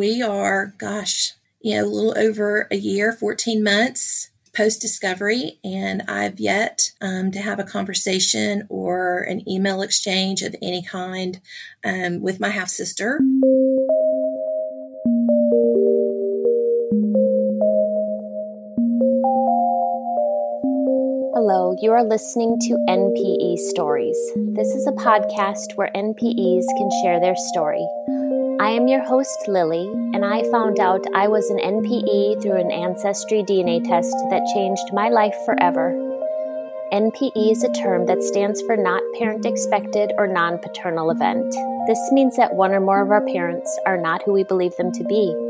we are, gosh, you know, a little over a year, 14 months post discovery, and I've yet um, to have a conversation or an email exchange of any kind um, with my half sister. Hello, you are listening to NPE Stories. This is a podcast where NPEs can share their story. I am your host, Lily, and I found out I was an NPE through an Ancestry DNA test that changed my life forever. NPE is a term that stands for Not Parent Expected or Non Paternal Event. This means that one or more of our parents are not who we believe them to be.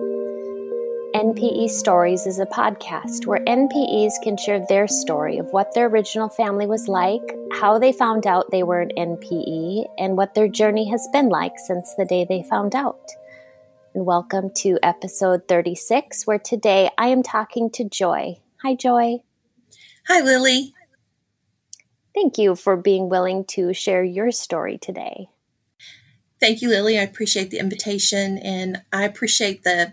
NPE Stories is a podcast where NPEs can share their story of what their original family was like, how they found out they were an NPE, and what their journey has been like since the day they found out. And welcome to episode 36, where today I am talking to Joy. Hi, Joy. Hi, Lily. Thank you for being willing to share your story today. Thank you, Lily. I appreciate the invitation and I appreciate the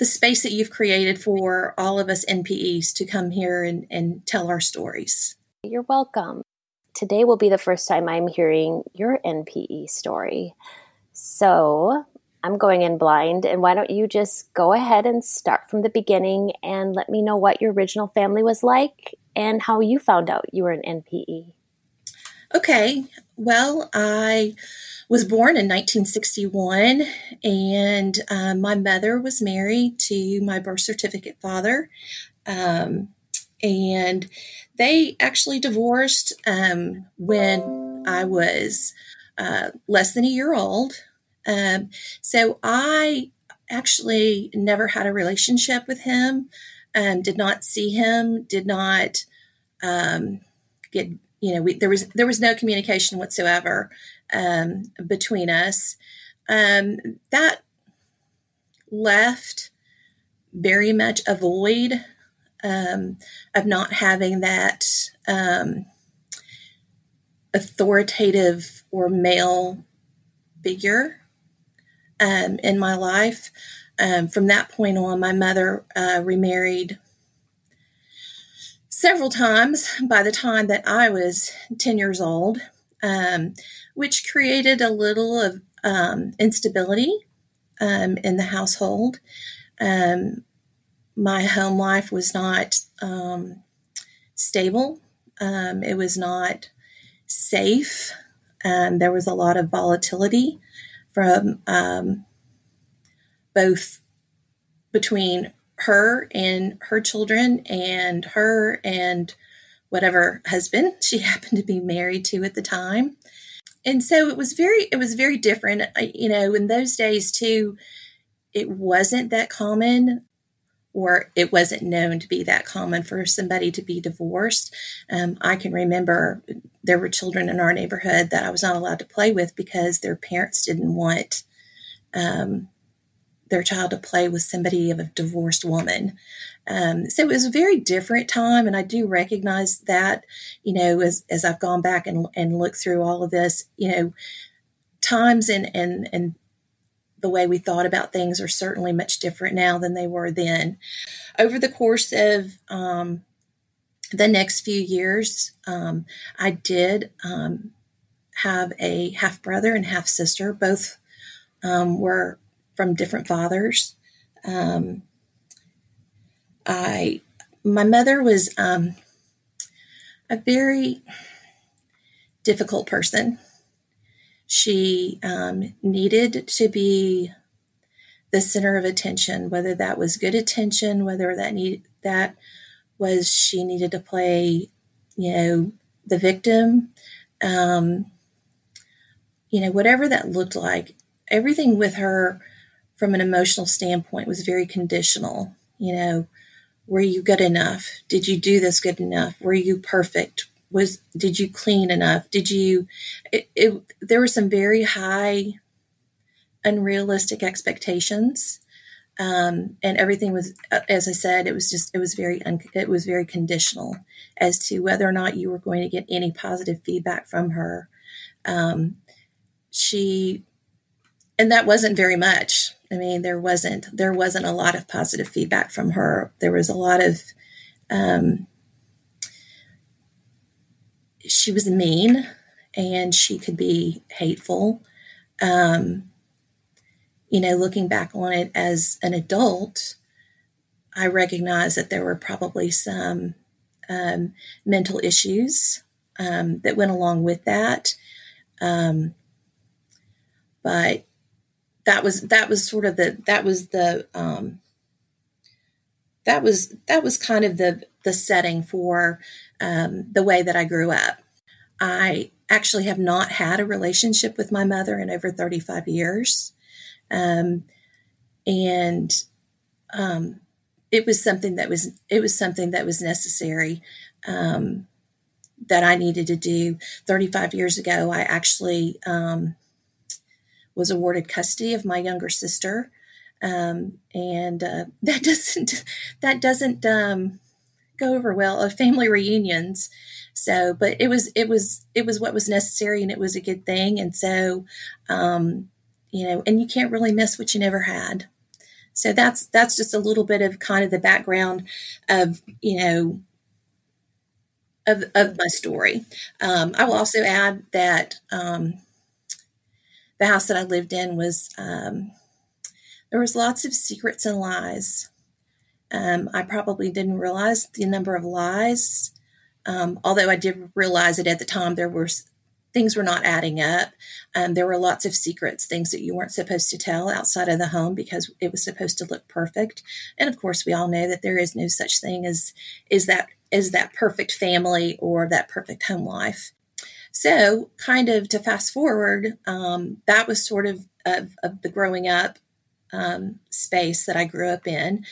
the space that you've created for all of us NPEs to come here and, and tell our stories. You're welcome. Today will be the first time I'm hearing your NPE story. So I'm going in blind, and why don't you just go ahead and start from the beginning and let me know what your original family was like and how you found out you were an NPE? Okay. Well, I was born in 1961, and um, my mother was married to my birth certificate father. Um, and they actually divorced um, when I was uh, less than a year old. Um, so I actually never had a relationship with him, um, did not see him, did not um, get you know we, there was there was no communication whatsoever um, between us. Um, that left very much a void um, of not having that um, authoritative or male figure um, in my life. Um, from that point on, my mother uh, remarried several times by the time that I was 10 years old um, which created a little of um, instability um, in the household. Um, my home life was not um, stable. Um, it was not safe. There was a lot of volatility from both between her and her children and her and whatever husband she happened to be married to at the time. And so it was very it was very different. you know, in those days too, it wasn't that common or it wasn't known to be that common for somebody to be divorced. Um, I can remember there were children in our neighborhood that I was not allowed to play with because their parents didn't want um, their child to play with somebody of a divorced woman. Um, so it was a very different time, and I do recognize that, you know, as, as I've gone back and, and looked through all of this, you know, times and, and, and the way we thought about things are certainly much different now than they were then. Over the course of um, the next few years, um, I did um, have a half brother and half sister. Both um, were from different fathers. Um, I my mother was um, a very difficult person. She um, needed to be the center of attention, whether that was good attention, whether that need that was she needed to play, you know, the victim, um, you know, whatever that looked like. Everything with her, from an emotional standpoint, was very conditional. You know, were you good enough? Did you do this good enough? Were you perfect? Was did you clean enough? Did you it, it, there were some very high unrealistic expectations um, and everything was uh, as i said it was just it was very un, it was very conditional as to whether or not you were going to get any positive feedback from her. Um, she and that wasn't very much I mean, there wasn't there wasn't a lot of positive feedback from her. There was a lot of um, she was mean and she could be hateful. Um, you know, looking back on it as an adult, I recognize that there were probably some um, mental issues um, that went along with that. Um, but that was that was sort of the that was the um, that was that was kind of the the setting for um, the way that I grew up. I actually have not had a relationship with my mother in over 35 years. Um, and um, it was something that was it was something that was necessary um, that I needed to do. 35 years ago, I actually um, was awarded custody of my younger sister, um, and uh, that doesn't that doesn't um, go over well at family reunions. So, but it was it was it was what was necessary, and it was a good thing. And so, um, you know, and you can't really miss what you never had. So that's that's just a little bit of kind of the background of you know of of my story. Um, I will also add that um, the house that I lived in was um, there was lots of secrets and lies. Um, I probably didn't realize the number of lies um, although I did realize it at the time, there were things were not adding up. Um, there were lots of secrets, things that you weren't supposed to tell outside of the home because it was supposed to look perfect. And of course, we all know that there is no such thing as is that is that perfect family or that perfect home life. So, kind of to fast forward, um, that was sort of, of, of the growing up um, space that I grew up in.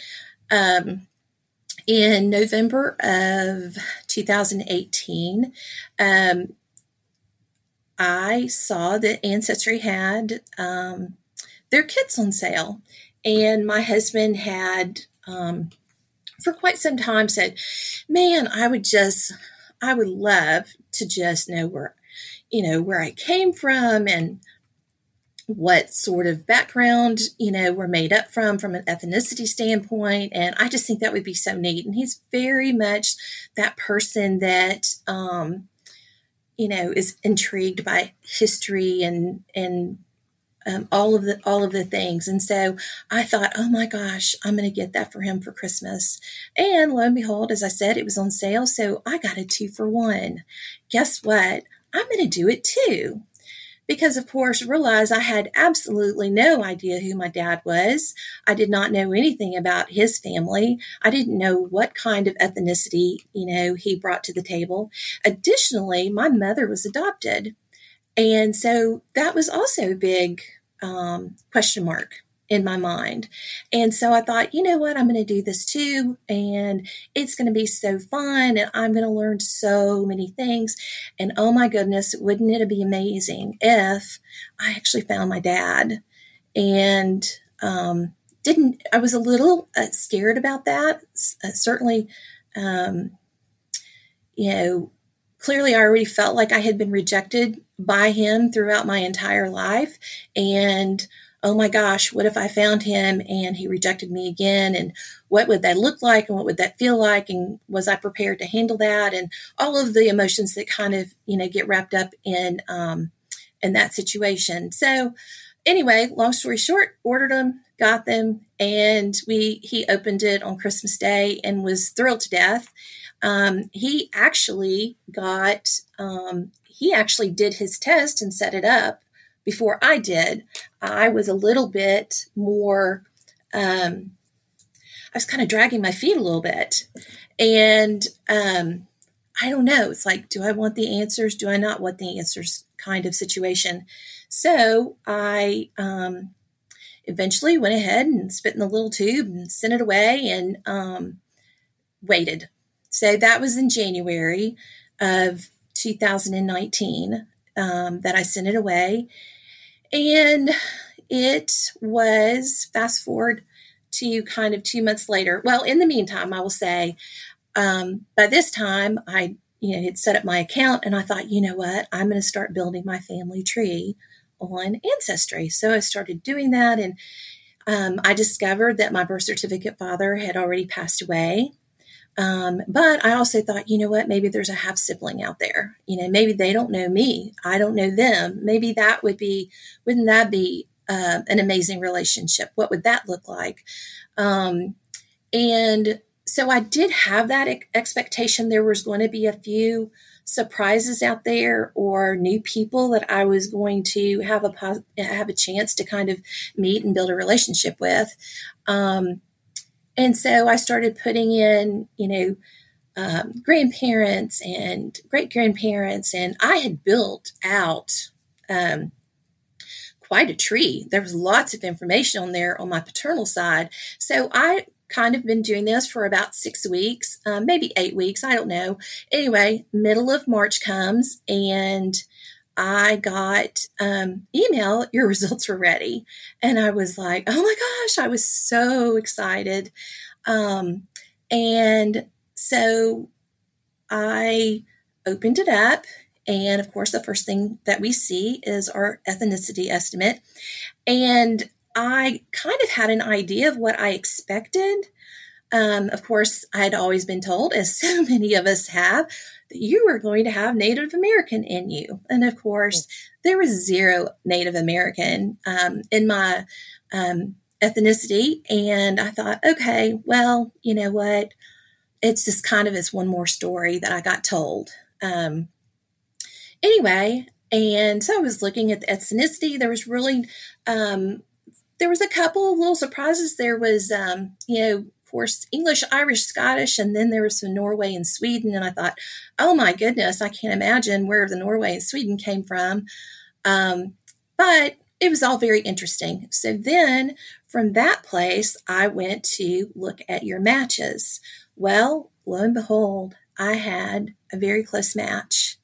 Um, in November of 2018, um, I saw that Ancestry had um, their kits on sale. And my husband had, um, for quite some time, said, Man, I would just, I would love to just know where, you know, where I came from and what sort of background you know we're made up from from an ethnicity standpoint. And i just think that would be so neat. And he's very much that person that um you know is intrigued by history and and um, all of the all of the things and so i thought oh my gosh i'm going to get that for him for christmas and lo and behold as i said it was on sale so i got a two for one guess what i'm going to do it too because, of course, realize I had absolutely no idea who my dad was. I did not know anything about his family. I didn't know what kind of ethnicity, you know, he brought to the table. Additionally, my mother was adopted. And so that was also a big um, question mark in my mind. And so I thought, you know what, I'm going to do this too. And it's going to be so fun. And I'm going to learn so many things. And oh my goodness, wouldn't it be amazing if I actually found my dad? And um, didn't, I was a little uh, scared about that. Uh, certainly, um, you know, clearly I already felt like I had been rejected by him throughout my entire life. And oh my gosh, what if I found him and he rejected me again? And what would that look like? And what would that feel like? And was I prepared to handle that? And all of the emotions that kind of, you know, get wrapped up in, um, in that situation. So anyway, long story short, ordered them, got them, and we, he opened it on Christmas Day and was thrilled to death. Um, he actually got, um, he actually did his test and set it up before I did, I was a little bit more, um, I was kind of dragging my feet a little bit. And um, I don't know. It's like, do I want the answers? Do I not want the answers kind of situation? So I um, eventually went ahead and spit in the little tube and sent it away and um, waited. So that was in January of 2019 um, that I sent it away. And it was fast forward to kind of two months later. Well, in the meantime, I will say, um, by this time, I you know had set up my account, and I thought, you know what, I'm going to start building my family tree on Ancestry. So I started doing that, and um, I discovered that my birth certificate father had already passed away. Um, but I also thought, you know what, maybe there's a half sibling out there. You know, maybe they don't know me. I don't know them. Maybe that would be, wouldn't that be uh, an amazing relationship? What would that look like? Um, and so I did have that expectation there was going to be a few surprises out there or new people that I was going to have a have a chance to kind of meet and build a relationship with. Um, and so I started putting in, you know, um, grandparents and great grandparents, and I had built out um, quite a tree. There was lots of information on there on my paternal side. So I kind of been doing this for about six weeks, um, maybe eight weeks. I don't know. Anyway, middle of March comes and I got um, email, your results were ready. And I was like, oh my gosh, I was so excited. Um, and so I opened it up. And of course, the first thing that we see is our ethnicity estimate. And I kind of had an idea of what I expected. Um, of course, I'd always been told, as so many of us have, that you were going to have Native American in you. And of course, there was zero Native American um, in my um, ethnicity. And I thought, okay, well, you know what? It's just kind of as one more story that I got told. Um, anyway, and so I was looking at the ethnicity. There was really um, there was a couple of little surprises. There was, um, you know, course, English, Irish, Scottish, and then there was some Norway and Sweden. And I thought, oh my goodness, I can't imagine where the Norway and Sweden came from. Um, but it was all very interesting. So then from that place, I went to look at your matches. Well, lo and behold, I had a very close match.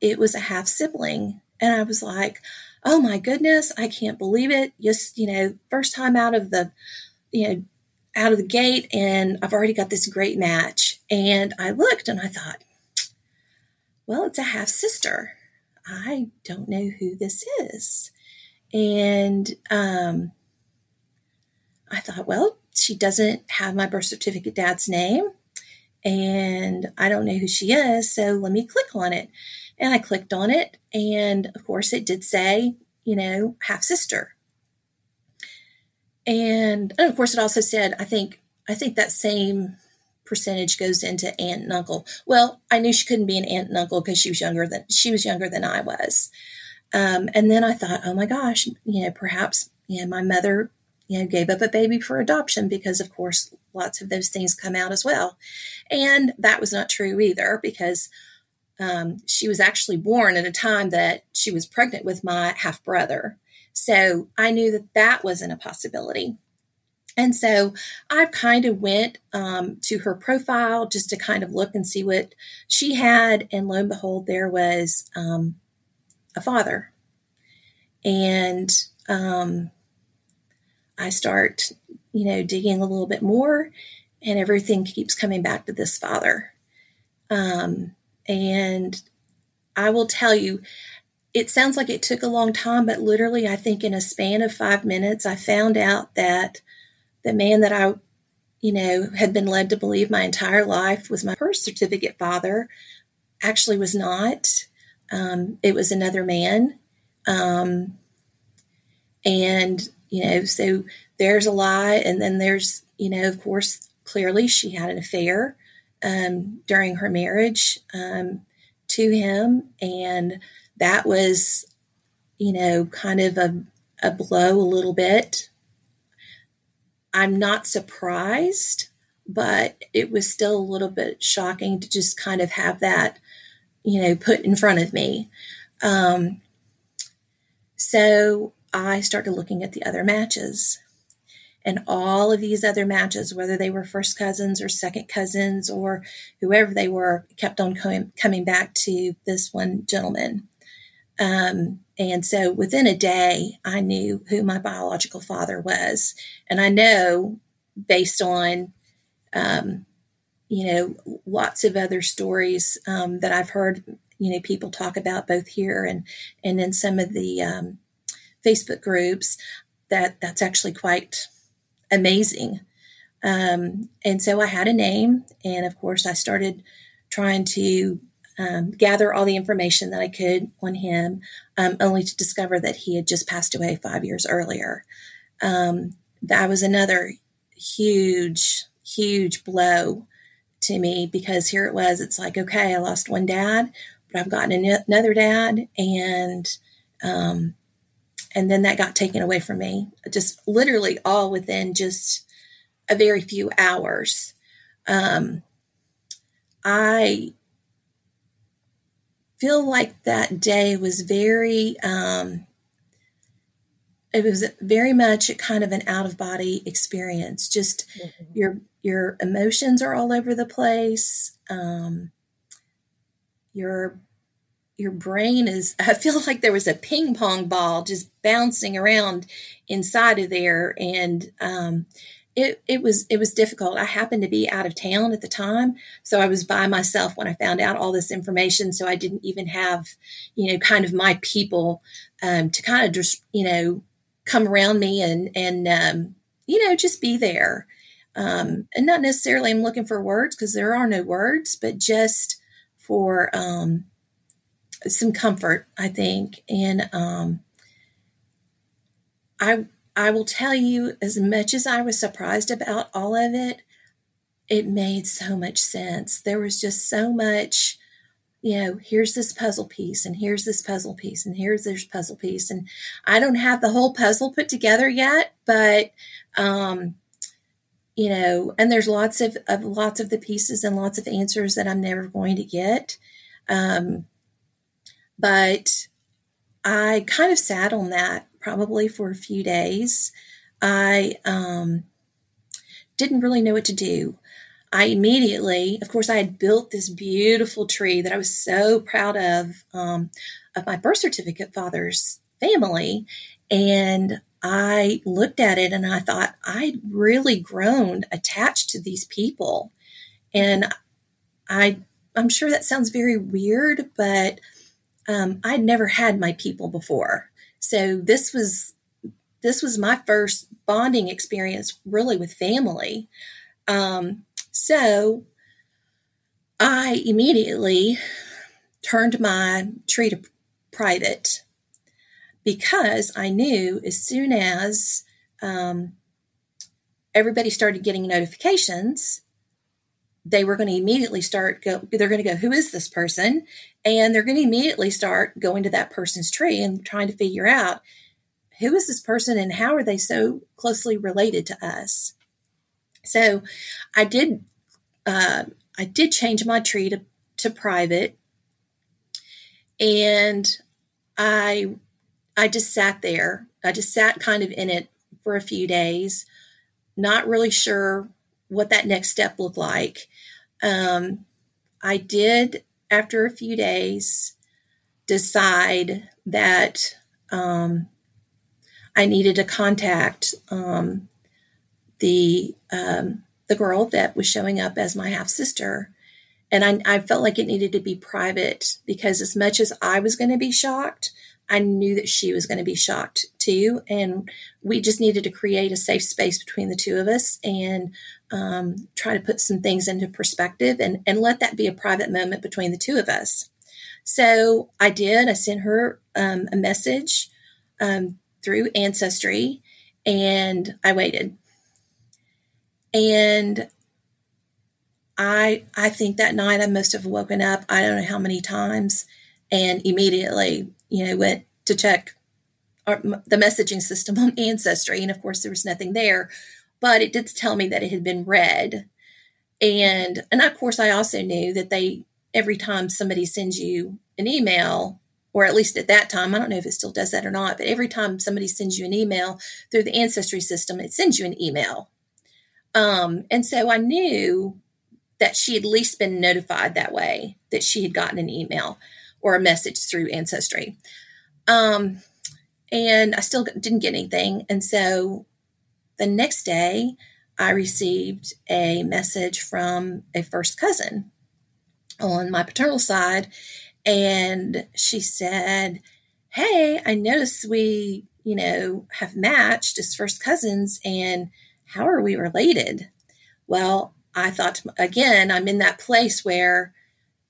It was a half sibling. And I was like, oh my goodness, I can't believe it. Just, you know, first time out of the, you know, out of the gate, and I've already got this great match. And I looked and I thought, well, it's a half sister. I don't know who this is. And um, I thought, well, she doesn't have my birth certificate dad's name, and I don't know who she is. So let me click on it. And I clicked on it, and of course, it did say, you know, half sister. And, and of course, it also said, I think, I think that same percentage goes into aunt and uncle. Well, I knew she couldn't be an aunt and uncle because she was younger than she was younger than I was. Um, and then I thought, oh my gosh, you know, perhaps you know my mother, you know, gave up a baby for adoption because, of course, lots of those things come out as well. And that was not true either because um, she was actually born at a time that she was pregnant with my half brother. So I knew that that wasn't a possibility. And so I kind of went um, to her profile just to kind of look and see what she had. And lo and behold, there was um, a father. And um, I start, you know, digging a little bit more, and everything keeps coming back to this father. Um, and I will tell you, it sounds like it took a long time, but literally, I think in a span of five minutes, I found out that the man that I, you know, had been led to believe my entire life was my birth certificate father actually was not. Um, it was another man. Um, and, you know, so there's a lie. And then there's, you know, of course, clearly she had an affair um, during her marriage um, to him. And that was, you know, kind of a, a blow a little bit. I'm not surprised, but it was still a little bit shocking to just kind of have that, you know, put in front of me. Um, so I started looking at the other matches and all of these other matches, whether they were first cousins or second cousins or whoever they were, kept on coming, coming back to this one gentleman. Um, and so within a day, I knew who my biological father was. And I know based on, um, you know, lots of other stories um, that I've heard, you know, people talk about both here and, and in some of the um, Facebook groups that that's actually quite amazing. Um, and so I had a name, and of course, I started trying to um, gather all the information that I could on him, um, only to discover that he had just passed away five years earlier. Um, that was another huge, huge blow to me because here it was. It's like, okay, I lost one dad, but I've gotten another dad, and um, and then that got taken away from me, just literally all within just a very few hours. Um, I feel like that day was very um, it was very much kind of an out of body experience. Just mm-hmm. your your emotions are all over the place. Um, your your brain is i feel like there was a ping pong ball just bouncing around inside of there. And um, it, it was it was difficult. I happened to be out of town at the time, so I was by myself when I found out all this information. So I didn't even have, you know, kind of my people um, to kind of just you know come around me and and um, you know just be there, um, and not necessarily I'm looking for words because there are no words, but just for um, some comfort, I think, and um, I I will tell you, as much as I was surprised about all of it, it made so much sense. There was just so much, you know, here's this puzzle piece, and here's this puzzle piece, and here's this puzzle piece. And I don't have the whole puzzle put together yet, but, um, you know, and there's lots of, of lots of the pieces and lots of answers that I'm never going to get. Um, but I kind of sat on that probably for a few days. I um, didn't really know what to do. I immediately, of course, I had built this beautiful tree that I was so proud of, um, of my birth certificate father's family. And I looked at it and I thought, I'd really grown attached to these people. And I, I'm sure that sounds very weird, but um, I'd never had my people before. So this was this was my first bonding experience really with family. Um, so I immediately turned my tree to private because I knew as soon as um, everybody started getting notifications, they were going to immediately start go. They're going to go, "Who is this person?" And they're going to immediately start going to that person's tree and trying to figure out who is this person and how are they so closely related to us. So, I did. Uh, I did change my tree to to private, and I I just sat there. I just sat kind of in it for a few days, not really sure what that next step looked like. Um, I did, after a few days, decide that um, I needed to contact um, the um, the girl that was showing up as my half sister, and I, I felt like it needed to be private because as much as I was going to be shocked, I knew that she was going to be shocked too. And we just needed to create a safe space between the two of us and um, try to put some things into perspective and, and let that be a private moment between the two of us. So I did. I sent her um, a message um, through Ancestry and I waited. And I I think that night I must have woken up, I don't know how many times, and immediately you know, went to check our, the messaging system on Ancestry, and of course there was nothing there, but it did tell me that it had been read, and and of course I also knew that they every time somebody sends you an email, or at least at that time, I don't know if it still does that or not, but every time somebody sends you an email through the Ancestry system, it sends you an email, um, and so I knew that she had at least been notified that way that she had gotten an email or a message through Ancestry. Um, and I still didn't get anything. And so the next day, I received a message from a first cousin on my paternal side. And she said, Hey, I noticed we, you know, have matched as first cousins. And how are we related? Well, I thought, again, I'm in that place where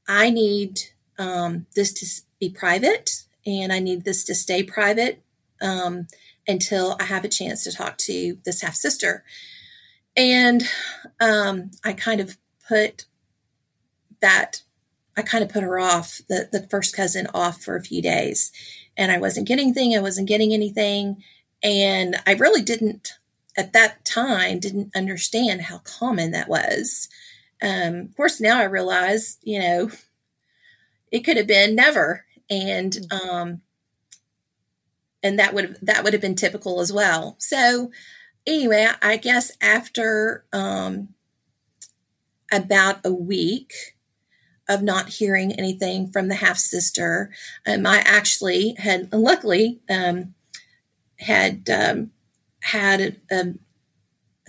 I need um, this to be private and I need this to stay private um, until I have a chance to talk to this half sister. And um, I kind of put that, I kind of put her off, the, the first cousin off for a few days. And I wasn't getting anything, I wasn't getting anything. And I really didn't, at that time, didn't understand how common that was. Um, of course, now I realize, you know, it could have been never. And, mm-hmm. um, and that would that would have been typical as well. So anyway, I guess after um, about a week of not hearing anything from the half sister, um, I actually had luckily um, had um, had a, a,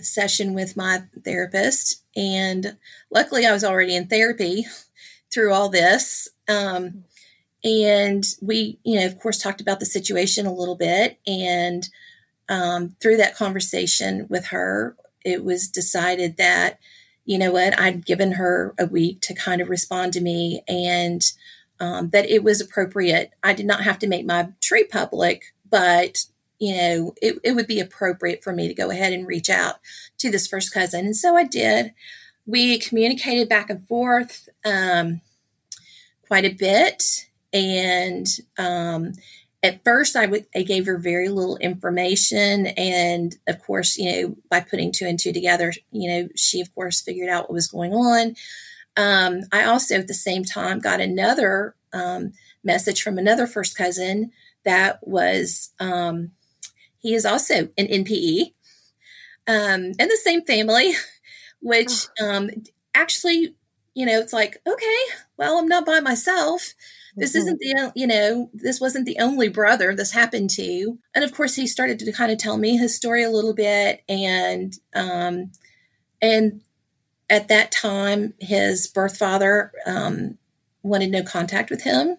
session with my therapist, and luckily I was already in therapy through all this. Um, and we, you know, of course, talked about the situation a little bit. And um, through that conversation with her, it was decided that, you know what, I'd given her a week to kind of respond to me and um, that it was appropriate. I did not have to make my tree public, but you know, it, it would be appropriate for me to go ahead and reach out to this first cousin. And so I did. We communicated back and forth um, quite a bit. And um, at first, I, w- I gave her very little information. And of course, you know, by putting two and two together, you know, she, of course, figured out what was going on. Um, I also, at the same time, got another um, message from another first cousin that was, um, he is also an NPE um, in the same family, which um, actually, you know, it's like, okay, well, I'm not by myself. This mm-hmm. isn't the, you know, this wasn't the only brother this happened to. And of course, he started to kind of tell me his story a little bit. And, um, and at that time, his birth father, um, wanted no contact with him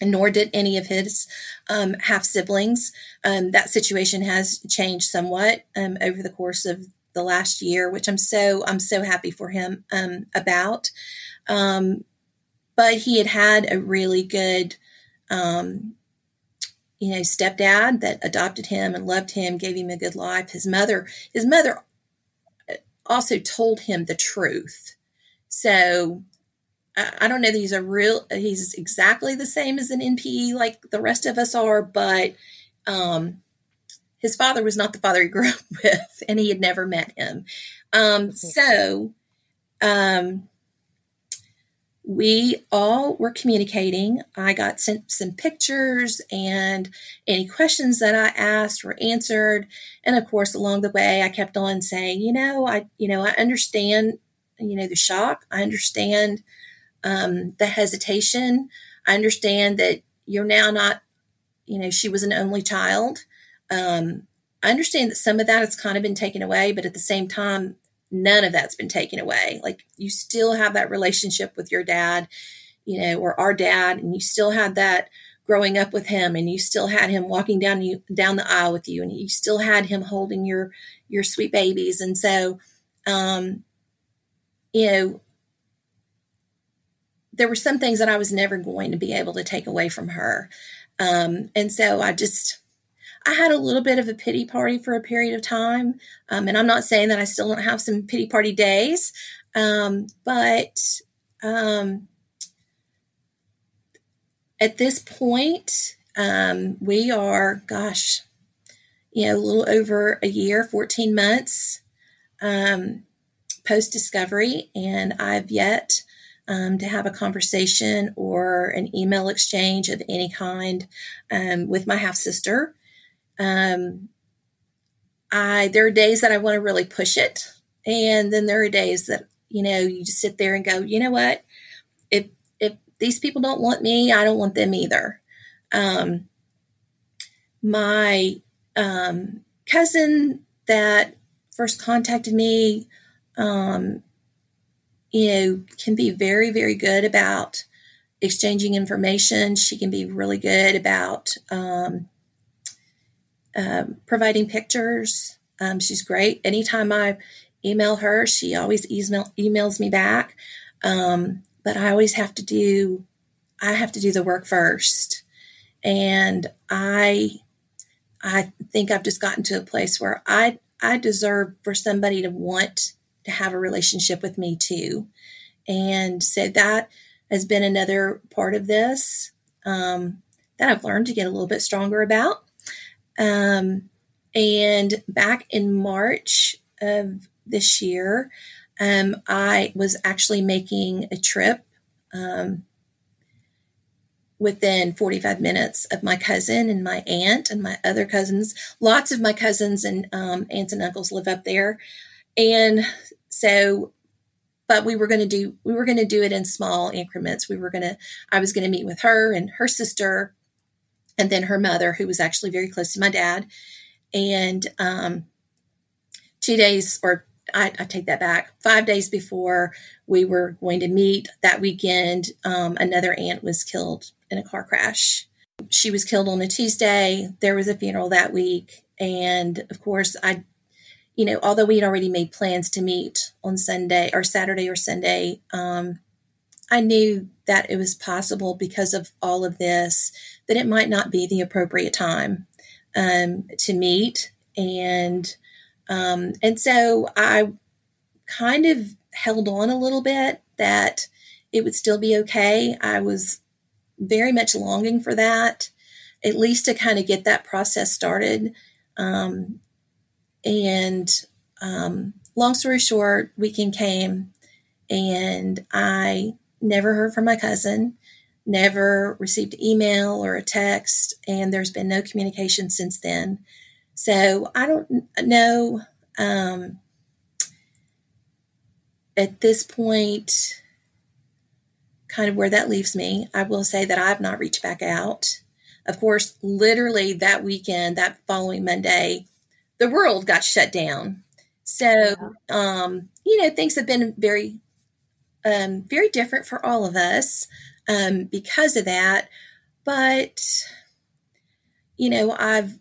and nor did any of his um, half siblings. Um, that situation has changed somewhat um, over the course of the last year, which I'm so I'm so happy for him um, about. Um, but he had had a really good, um, you know, stepdad that adopted him and loved him, gave him a good life. His mother, his mother, also told him the truth. So I don't know that he's a real he's exactly the same as an NPE like the rest of us are, but um, his father was not the father he grew up with, and he had never met him. Um, so um, we all were communicating. I got sent some pictures, and any questions that I asked were answered. And of course, along the way, I kept on saying, you know, I, you know, I understand, you know, the shock. I understand um, the hesitation. I understand that you're now not, you know, she was an only child. Um, I understand that some of that has kind of been taken away, but at the same time, none of that's been taken away. Like you still have that relationship with your dad, you know, or our dad, and you still had that growing up with him and you still had him walking down you down the aisle with you and you still had him holding your your sweet babies and so um you know there were some things that I was never going to be able to take away from her um and so I just I had a little bit of a pity party for a period of time. Um, and I'm not saying that I still don't have some pity party days, um, but um, at this point, um, we are, gosh, you know, a little over a year, 14 months um, post discovery, and I've yet um, to have a conversation or an email exchange of any kind um, with my half sister. Um, I there are days that I want to really push it, and then there are days that you know you just sit there and go, you know what, if if these people don't want me, I don't want them either. Um, my um, cousin that first contacted me, um, you know, can be very very good about exchanging information. She can be really good about um, um, providing pictures. Um, she's great. Anytime I email her, she always email, emails me back. Um, but I always have to do, I have to do the work first. And I, I think I've just gotten to a place where I, I deserve for somebody to want to have a relationship with me too. And so that has been another part of this um, that I've learned to get a little bit stronger about. Um, and back in March of this year, um, I was actually making a trip um, within 45 minutes of my cousin and my aunt and my other cousins. Lots of my cousins and um, aunts and uncles live up there. And so but we were going to do we were going to do it in small increments we were going to i was going to meet with her and her sister and then her mother who was actually very close to my dad. And um, two days or I, I, take that back five days before we were going to meet that weekend um, another aunt was killed in a car crash. She was killed on a tuesday. There was a funeral that week. And of course i you know, although we had already made plans to meet on Sunday or Saturday or Sunday, um, I knew that it was possible because of all of this that it might not be the appropriate time um, to meet, and um, and so I kind of held on a little bit that it would still be okay. I was very much longing for that, at least to kind of get that process started. Um, and um, long story short, weekend came and I never heard from my cousin, never received an email or a text, and there's been no communication since then. So I don't know um, at this point kind of where that leaves me. I will say that I've not reached back out. Of course, literally that weekend, that following Monday, the world got shut down. So, um, you know, things have been very, um, very different for all of us um, because of that. But, you know, I've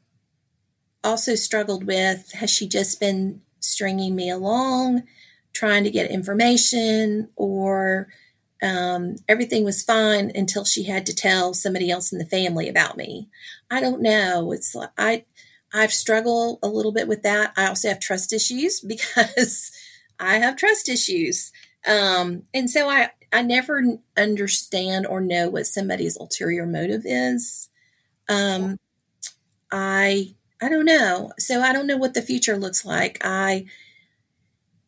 also struggled with has she just been stringing me along, trying to get information, or um, everything was fine until she had to tell somebody else in the family about me? I don't know. It's like I I've struggled a little bit with that. I also have trust issues because I have trust issues. Um, and so I, I never understand or know what somebody's ulterior motive is. Um, I, I don't know. So I don't know what the future looks like. I,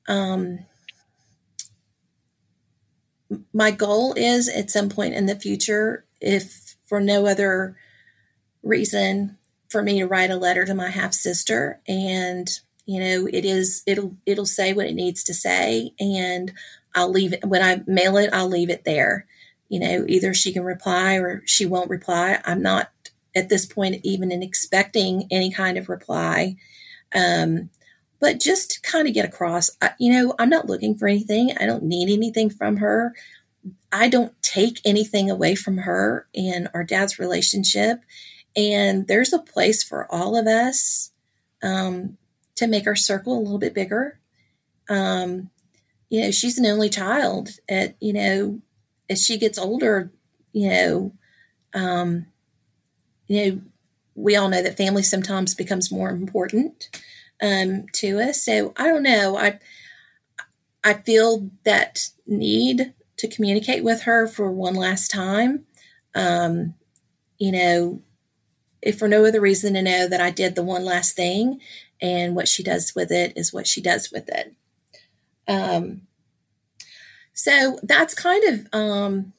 um, my goal is at some point in the future, if for no other reason, for me to write a letter to my half sister and you know it is it'll it'll say what it needs to say and I'll leave it when I mail it I'll leave it there. You know either she can reply or she won't reply. I'm not at this point even in expecting any kind of reply. Um, but just to kind of get across I, you know I'm not looking for anything. I don't need anything from her. I don't take anything away from her in our dad's relationship. And there's a place for all of us um, to make our circle a little bit bigger. Um, you know, she's an only child. At you know, as she gets older, you know, um, you know, we all know that family sometimes becomes more important um, to us. So I don't know. I I feel that need to communicate with her for one last time. Um, you know, if for no other reason to know that I did the one last thing and what she does with it is what she does with it. Um, so that's kind of, um,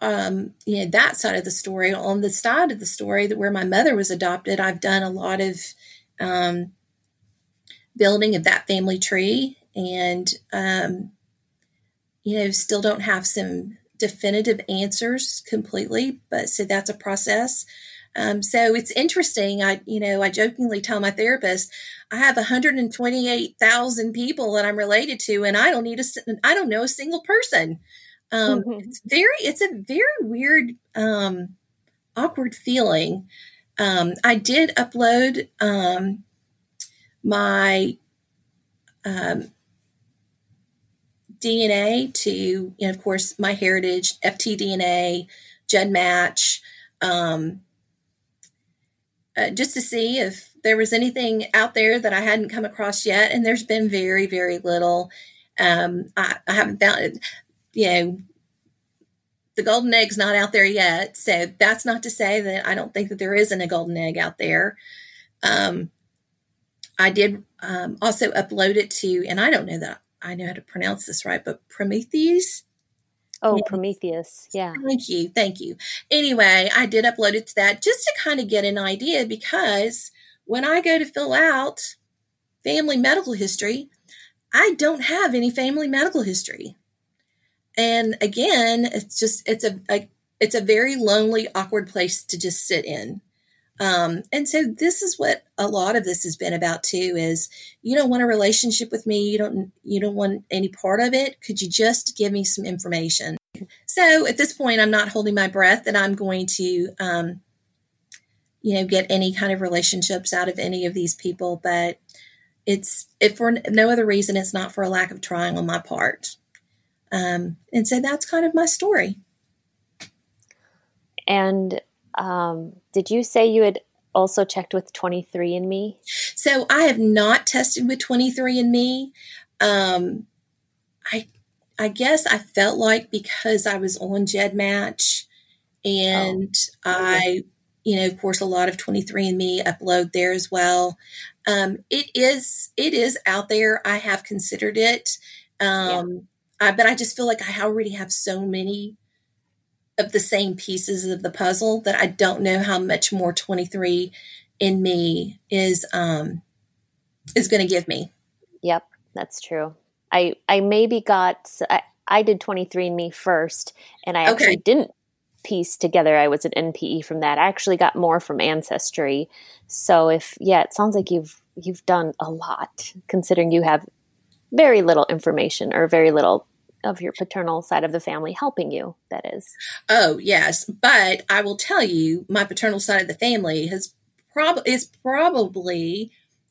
um, you know, that side of the story. On the side of the story that where my mother was adopted, I've done a lot of um, building of that family tree and, um, you know, still don't have some definitive answers completely, but so that's a process. Um, so it's interesting. I, you know, I jokingly tell my therapist, I have 128,000 people that I'm related to, and I don't need a, I don't know a single person. Um, mm-hmm. It's very, it's a very weird, um, awkward feeling. Um, I did upload um, my um, DNA to, you know, of course, my heritage, FTDNA, GEDmatch, um, uh, just to see if there was anything out there that I hadn't come across yet. And there's been very, very little. Um, I, I haven't found it, you know, the golden egg's not out there yet. So that's not to say that I don't think that there isn't a golden egg out there. Um, I did um, also upload it to, and I don't know that I know how to pronounce this right, but Promethease. Oh, yeah. Promethease. Yeah. Thank you. Thank you. Anyway, I did upload it to that just to kind of get an idea because when I go to fill out family medical history, I don't have any family medical history. And again, it's just it's a, a it's a very lonely, awkward place to just sit in. Um, and so this is what a lot of this has been about too is you don't want a relationship with me. You don't you don't want any part of it. Could you just give me some information? So at this point i'm not holding my breath that i'm going to um, you know get any kind of relationships out of any of these people but it's if for no other reason it's not for a lack of trying on my part. Um, and so that's kind of my story. And um, did you say you had also checked with 23andMe? So I have not tested with 23andMe. Um, I I guess I felt like because I was on GEDmatch and oh. I, you know, of course, a lot of 23andMe upload there as well. Um, it is it is out there. I have considered it, um, yeah. I, but I just feel like I already have so many of the same pieces of the puzzle that I don't know how much more 23 in me is um is going to give me. Yep, that's true. I I maybe got I, I did 23andMe first and I actually okay. didn't piece together I was an NPE from that. I actually got more from ancestry. So if yeah, it sounds like you've you've done a lot considering you have very little information or very little of your paternal side of the family helping you that is oh yes but i will tell you my paternal side of the family has prob- is probably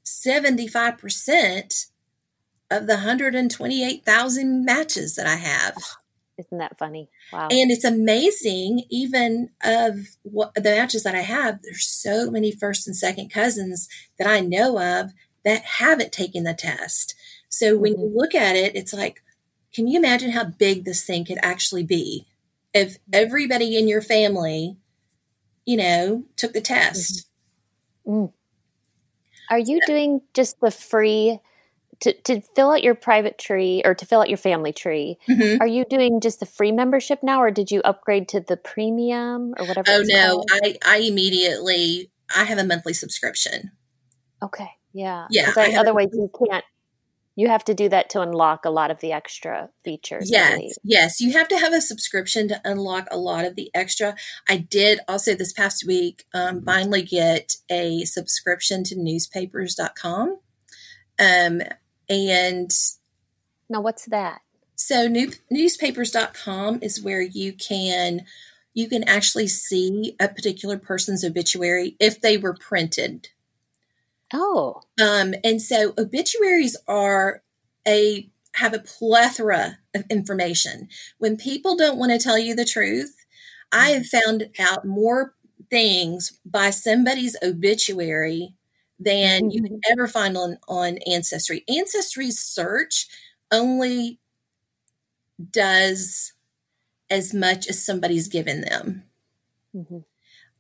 75% of the 128,000 matches that I have. Isn't that funny? Wow. And it's amazing, even of what the matches that I have, there's so many first and second cousins that I know of that haven't taken the test. So when mm-hmm. you look at it, it's like, can you imagine how big this thing could actually be if everybody in your family, you know, took the test? Mm-hmm. Mm. Are you doing just the free to, to fill out your private tree or to fill out your family tree? Mm-hmm. Are you doing just the free membership now, or did you upgrade to the premium or whatever? Oh no, I I immediately I have a monthly subscription. Okay, yeah, yeah. I, otherwise, you can't you have to do that to unlock a lot of the extra features. Yes, yes, you have to have a subscription to unlock a lot of the extra. I did also this past week um, finally get a subscription to newspapers.com. Um, and now, what's that? So, new, newspapers.com is where you can you can actually see a particular person's obituary if they were printed Oh. Um, and so obituaries are a have a plethora of information. When people don't want to tell you the truth, I have found out more things by somebody's obituary than mm-hmm. you can ever find on, on Ancestry. Ancestry's search only does as much as somebody's given them. Mm-hmm.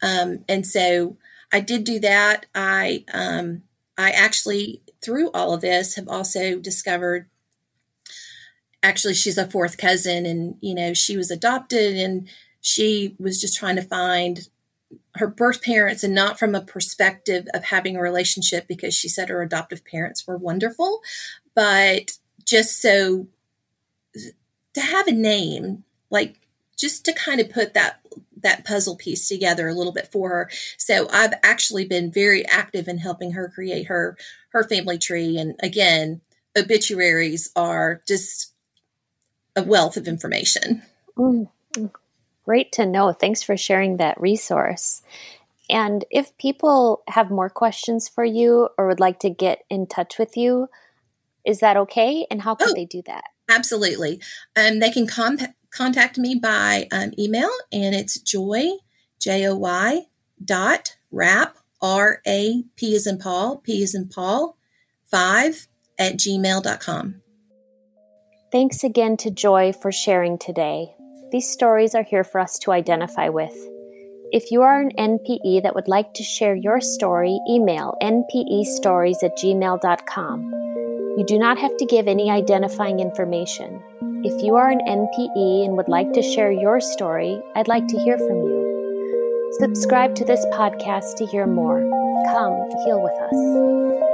Um, and so I did do that. I um, I actually through all of this have also discovered actually she's a fourth cousin and you know she was adopted and she was just trying to find her birth parents and not from a perspective of having a relationship because she said her adoptive parents were wonderful. But just so to have a name like just to kind of put that that puzzle piece together a little bit for her. So I've actually been very active in helping her create her her family tree. And again, obituaries are just a wealth of information. Mm, great to know. Thanks for sharing that resource. And if people have more questions for you or would like to get in touch with you, is that okay? And how can oh, they do that? Absolutely. Um, they can comp- contact me by um, email, and it's joy, J O Y, dot rap, R A P is in Paul, P is in Paul, 5 at gmail.com. Thanks again to Joy for sharing today. These stories are here for us to identify with. If you are an NPE that would like to share your story, email npestories at gmail.com. You do not have to give any identifying information. If you are an NPE and would like to share your story, I'd like to hear from you. Subscribe to this podcast to hear more. Come heal with us.